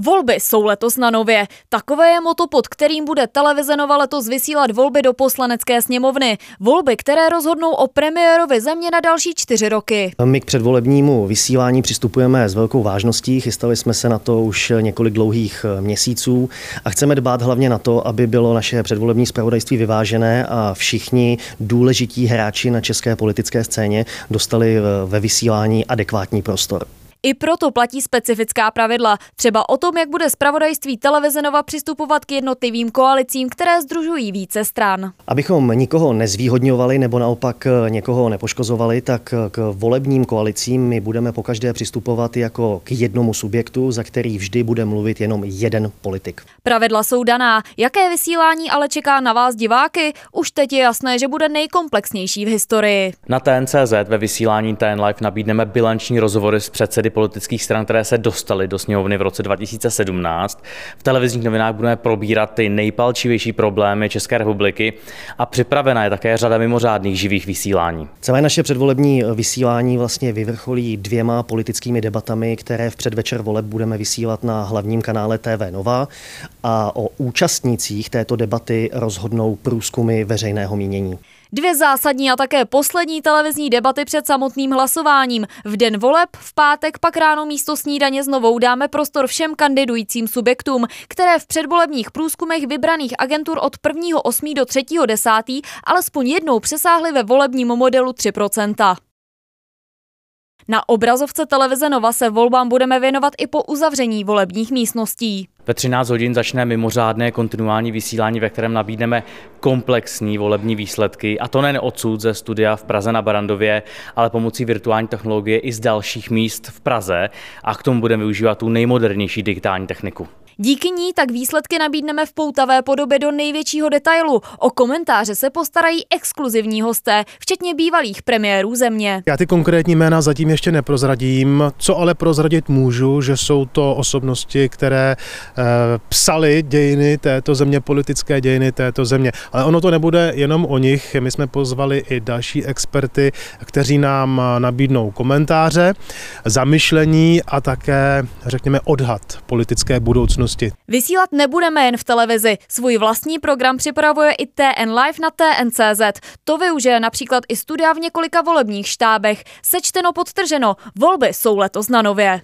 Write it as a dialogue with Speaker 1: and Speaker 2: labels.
Speaker 1: Volby jsou letos na nově. Takové je moto, pod kterým bude televize Nova letos vysílat volby do poslanecké sněmovny. Volby, které rozhodnou o premiérovi země na další čtyři roky.
Speaker 2: My k předvolebnímu vysílání přistupujeme s velkou vážností. Chystali jsme se na to už několik dlouhých měsíců a chceme dbát hlavně na to, aby bylo naše předvolební zpravodajství vyvážené a všichni důležití hráči na české politické scéně dostali ve vysílání adekvátní prostor.
Speaker 1: I proto platí specifická pravidla, třeba o tom, jak bude zpravodajství televize Nova přistupovat k jednotlivým koalicím, které združují více stran.
Speaker 2: Abychom nikoho nezvýhodňovali nebo naopak eh, někoho nepoškozovali, tak eh, k volebním koalicím my budeme pokaždé přistupovat jako k jednomu subjektu, za který vždy bude mluvit jenom jeden politik.
Speaker 1: Pravidla jsou daná. Jaké vysílání ale čeká na vás diváky? Už teď je jasné, že bude nejkomplexnější v historii.
Speaker 3: Na TNCZ ve vysílání TN Live nabídneme bilanční rozhovory s předsedy politických stran, které se dostaly do sněmovny v roce 2017. V televizních novinách budeme probírat ty nejpalčivější problémy České republiky a připravena je také řada mimořádných živých vysílání.
Speaker 2: Celé naše předvolební vysílání vlastně vyvrcholí dvěma politickými debatami, které v předvečer voleb budeme vysílat na hlavním kanále TV Nova a o účastnících této debaty rozhodnou průzkumy veřejného mínění.
Speaker 1: Dvě zásadní a také poslední televizní debaty před samotným hlasováním. V den voleb, v pátek pak ráno místo snídaně znovu dáme prostor všem kandidujícím subjektům, které v předvolebních průzkumech vybraných agentur od 1.8. do 3.10. alespoň jednou přesáhly ve volebním modelu 3%. Na obrazovce televize Nova se volbám budeme věnovat i po uzavření volebních místností.
Speaker 3: Ve 13 hodin začne mimořádné kontinuální vysílání, ve kterém nabídneme komplexní volební výsledky, a to nejen odsud ze studia v Praze na Barandově, ale pomocí virtuální technologie i z dalších míst v Praze a k tomu budeme využívat tu nejmodernější digitální techniku.
Speaker 1: Díky ní tak výsledky nabídneme v poutavé podobě do největšího detailu. O komentáře se postarají exkluzivní hosté, včetně bývalých premiérů země.
Speaker 4: Já ty konkrétní jména zatím ještě neprozradím, co ale prozradit můžu, že jsou to osobnosti, které e, psali dějiny této země, politické dějiny této země. Ale ono to nebude jenom o nich, my jsme pozvali i další experty, kteří nám nabídnou komentáře, zamyšlení a také, řekněme, odhad politické budoucnosti budoucnosti.
Speaker 1: Vysílat nebudeme jen v televizi. Svůj vlastní program připravuje i TN Live na TNCZ. To využije například i studia v několika volebních štábech. Sečteno podtrženo, volby jsou letos na nově.